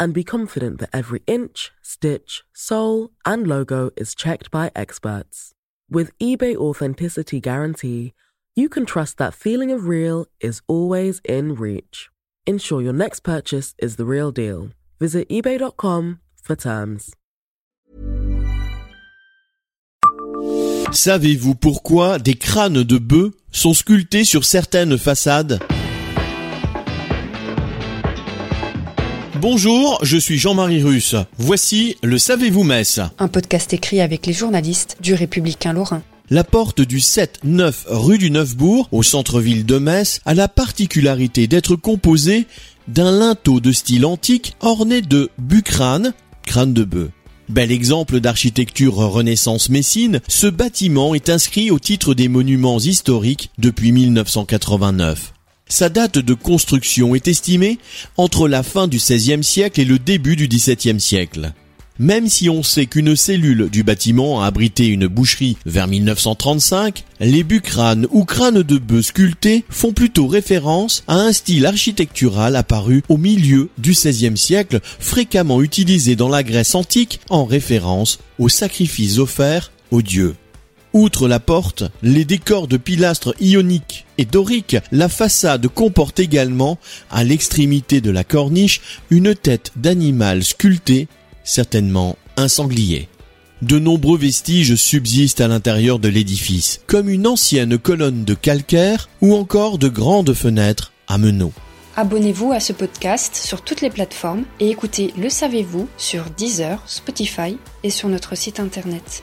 and be confident that every inch, stitch, sole, and logo is checked by experts. With eBay Authenticity Guarantee, you can trust that feeling of real is always in reach. Ensure your next purchase is the real deal. Visit eBay.com for terms. Savez-vous pourquoi des crânes de bœufs sont sculptés sur certaines façades Bonjour, je suis Jean-Marie Russe. Voici le Savez-vous Metz Un podcast écrit avec les journalistes du Républicain Lorrain. La porte du 7-9 rue du Neufbourg, au centre-ville de Metz, a la particularité d'être composée d'un linteau de style antique orné de bucrane, crâne de bœuf. Bel exemple d'architecture Renaissance messine, ce bâtiment est inscrit au titre des monuments historiques depuis 1989. Sa date de construction est estimée entre la fin du XVIe siècle et le début du XVIIe siècle. Même si on sait qu'une cellule du bâtiment a abrité une boucherie vers 1935, les bucranes ou crânes de bœufs sculptés font plutôt référence à un style architectural apparu au milieu du XVIe siècle, fréquemment utilisé dans la Grèce antique en référence aux sacrifices offerts aux dieux. Outre la porte, les décors de pilastres ioniques et doriques, la façade comporte également, à l'extrémité de la corniche, une tête d'animal sculpté, certainement un sanglier. De nombreux vestiges subsistent à l'intérieur de l'édifice, comme une ancienne colonne de calcaire ou encore de grandes fenêtres à meneaux. Abonnez-vous à ce podcast sur toutes les plateformes et écoutez Le Savez-vous sur Deezer, Spotify et sur notre site internet.